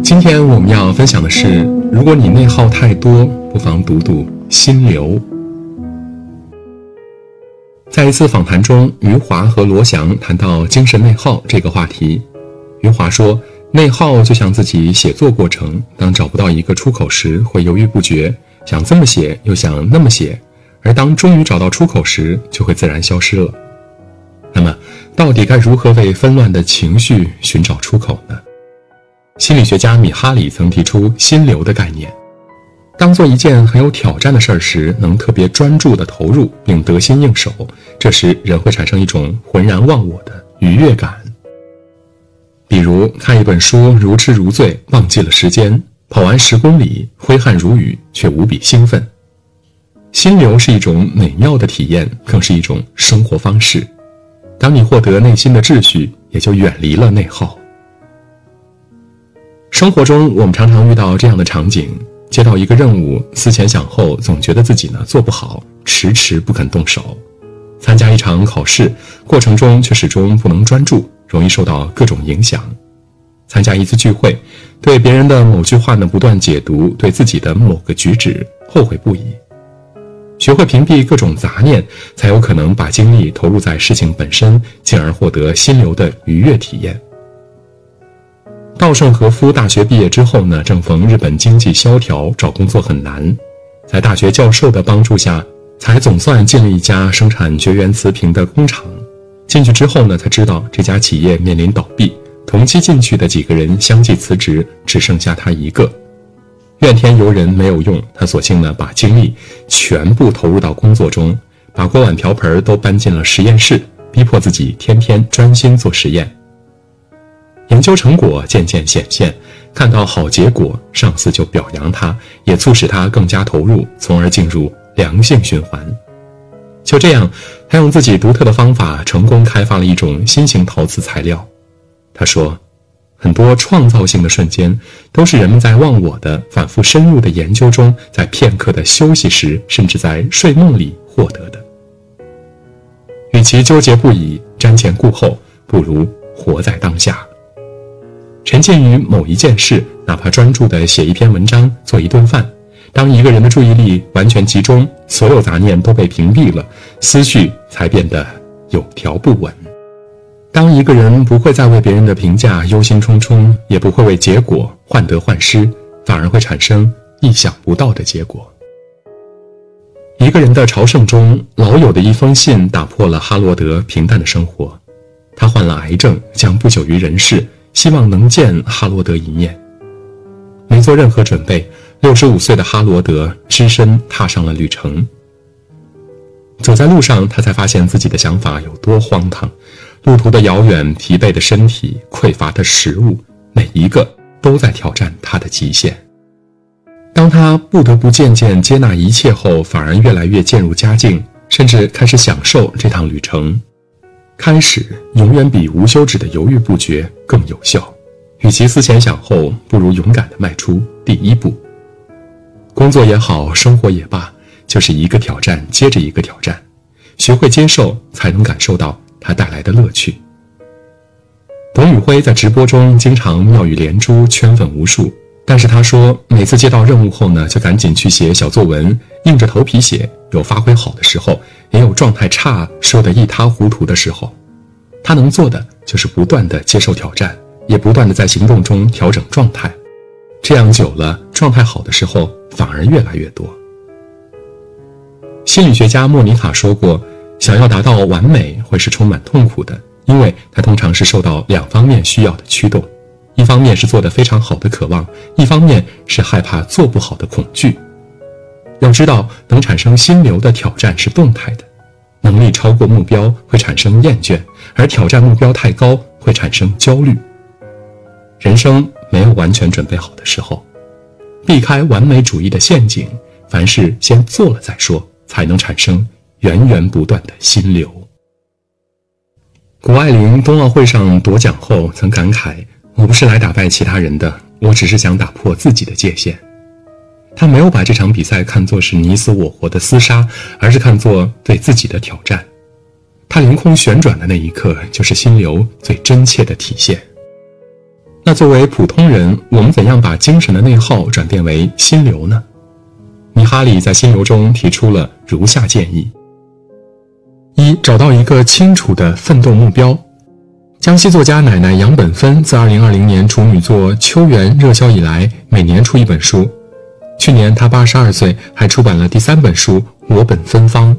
今天我们要分享的是，如果你内耗太多，不妨读读《心流》。在一次访谈中，余华和罗翔谈到精神内耗这个话题。余华说：“内耗就像自己写作过程，当找不到一个出口时，会犹豫不决，想这么写又想那么写，而当终于找到出口时，就会自然消失了。到底该如何为纷乱的情绪寻找出口呢？”心理学家米哈里曾提出“心流”的概念。当做一件很有挑战的事儿时，能特别专注地投入并得心应手，这时人会产生一种浑然忘我的愉悦感。比如看一本书如痴如醉，忘记了时间；跑完十公里挥汗如雨，却无比兴奋。心流是一种美妙的体验，更是一种生活方式。当你获得内心的秩序，也就远离了内耗。生活中，我们常常遇到这样的场景。接到一个任务，思前想后，总觉得自己呢做不好，迟迟不肯动手。参加一场考试，过程中却始终不能专注，容易受到各种影响。参加一次聚会，对别人的某句话呢不断解读，对自己的某个举止后悔不已。学会屏蔽各种杂念，才有可能把精力投入在事情本身，进而获得心流的愉悦体验。稻盛和夫大学毕业之后呢，正逢日本经济萧条，找工作很难。在大学教授的帮助下，才总算进了一家生产绝缘瓷瓶的工厂。进去之后呢，才知道这家企业面临倒闭，同期进去的几个人相继辞职，只剩下他一个。怨天尤人没有用，他索性呢把精力全部投入到工作中，把锅碗瓢盆都搬进了实验室，逼迫自己天天专心做实验。研究成果渐渐显现，看到好结果，上司就表扬他，也促使他更加投入，从而进入良性循环。就这样，他用自己独特的方法，成功开发了一种新型陶瓷材料。他说，很多创造性的瞬间，都是人们在忘我的反复深入的研究中，在片刻的休息时，甚至在睡梦里获得的。与其纠结不已、瞻前顾后，不如活在当下。沉浸于某一件事，哪怕专注地写一篇文章、做一顿饭，当一个人的注意力完全集中，所有杂念都被屏蔽了，思绪才变得有条不紊。当一个人不会再为别人的评价忧心忡忡，也不会为结果患得患失，反而会产生意想不到的结果。一个人的朝圣中，老友的一封信打破了哈罗德平淡的生活。他患了癌症，将不久于人世。希望能见哈罗德一面，没做任何准备。六十五岁的哈罗德只身踏上了旅程。走在路上，他才发现自己的想法有多荒唐。路途的遥远，疲惫的身体，匮乏的食物，每一个都在挑战他的极限。当他不得不渐渐接纳一切后，反而越来越渐入佳境，甚至开始享受这趟旅程。开始永远比无休止的犹豫不决更有效。与其思前想后，不如勇敢地迈出第一步。工作也好，生活也罢，就是一个挑战接着一个挑战。学会接受，才能感受到它带来的乐趣。董宇辉在直播中经常妙语连珠，圈粉无数。但是他说，每次接到任务后呢，就赶紧去写小作文，硬着头皮写。有发挥好的时候。也有状态差、说得一塌糊涂的时候，他能做的就是不断的接受挑战，也不断的在行动中调整状态。这样久了，状态好的时候反而越来越多。心理学家莫妮卡说过，想要达到完美会是充满痛苦的，因为它通常是受到两方面需要的驱动：一方面是做得非常好的渴望，一方面是害怕做不好的恐惧。要知道，能产生心流的挑战是动态的，能力超过目标会产生厌倦，而挑战目标太高会产生焦虑。人生没有完全准备好的时候，避开完美主义的陷阱，凡事先做了再说，才能产生源源不断的心流。谷爱凌冬奥会上夺奖后曾感慨：“我不是来打败其他人的，我只是想打破自己的界限。”他没有把这场比赛看作是你死我活的厮杀，而是看作对自己的挑战。她凌空旋转的那一刻，就是心流最真切的体现。那作为普通人，我们怎样把精神的内耗转变为心流呢？米哈里在心流中提出了如下建议：一、找到一个清楚的奋斗目标。江西作家奶奶杨本芬自2020年处女作《秋园》热销以来，每年出一本书。去年她82岁，还出版了第三本书《我本芬芳》。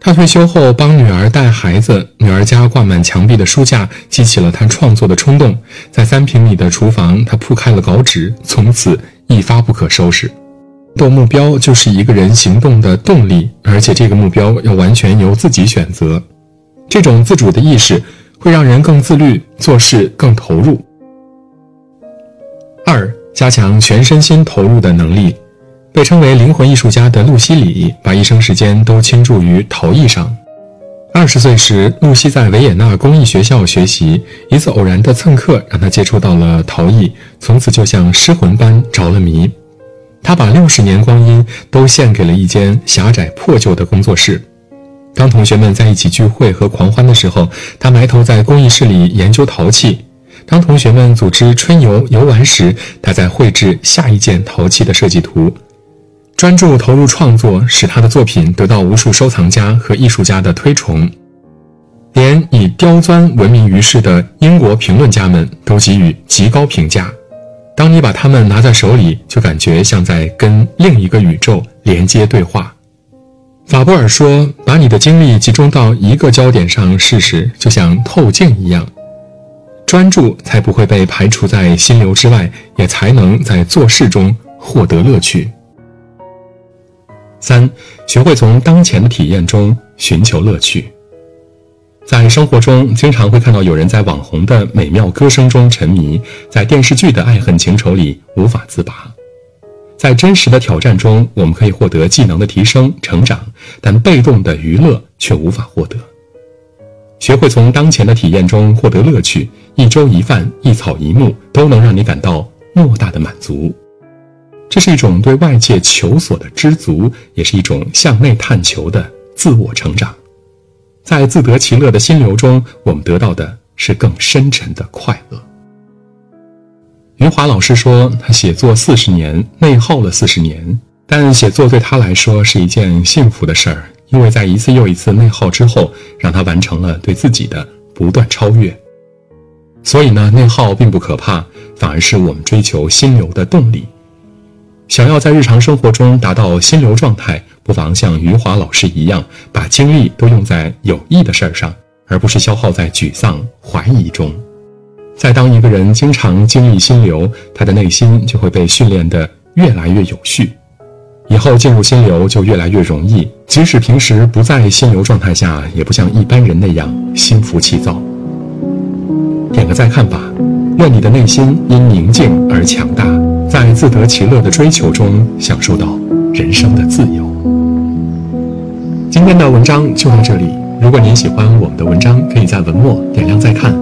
她退休后帮女儿带孩子，女儿家挂满墙壁的书架激起了她创作的冲动。在三平米的厨房，她铺开了稿纸，从此一发不可收拾。斗目标就是一个人行动的动力，而且这个目标要完全由自己选择。这种自主的意识。会让人更自律，做事更投入。二、加强全身心投入的能力。被称为灵魂艺术家的露西里，把一生时间都倾注于陶艺上。二十岁时，露西在维也纳工艺学校学习，一次偶然的蹭课让她接触到了陶艺，从此就像失魂般着了迷。他把六十年光阴都献给了一间狭窄破旧的工作室。当同学们在一起聚会和狂欢的时候，他埋头在工艺室里研究陶器；当同学们组织春游游玩时，他在绘制下一件陶器的设计图。专注投入创作，使他的作品得到无数收藏家和艺术家的推崇，连以刁钻闻名于世的英国评论家们都给予极高评价。当你把它们拿在手里，就感觉像在跟另一个宇宙连接对话。法布尔说：“把你的精力集中到一个焦点上试试，就像透镜一样，专注才不会被排除在心流之外，也才能在做事中获得乐趣。”三、学会从当前的体验中寻求乐趣。在生活中，经常会看到有人在网红的美妙歌声中沉迷，在电视剧的爱恨情仇里无法自拔。在真实的挑战中，我们可以获得技能的提升、成长，但被动的娱乐却无法获得。学会从当前的体验中获得乐趣，一粥一饭、一草一木都能让你感到莫大的满足。这是一种对外界求索的知足，也是一种向内探求的自我成长。在自得其乐的心流中，我们得到的是更深沉的快乐。余华老师说，他写作四十年，内耗了四十年，但写作对他来说是一件幸福的事儿，因为在一次又一次内耗之后，让他完成了对自己的不断超越。所以呢，内耗并不可怕，反而是我们追求心流的动力。想要在日常生活中达到心流状态，不妨像余华老师一样，把精力都用在有益的事儿上，而不是消耗在沮丧、怀疑中。在当一个人经常经历心流，他的内心就会被训练得越来越有序，以后进入心流就越来越容易。即使平时不在心流状态下，也不像一般人那样心浮气躁。点个再看吧，愿你的内心因宁静而强大，在自得其乐的追求中享受到人生的自由。今天的文章就到这里，如果您喜欢我们的文章，可以在文末点亮再看。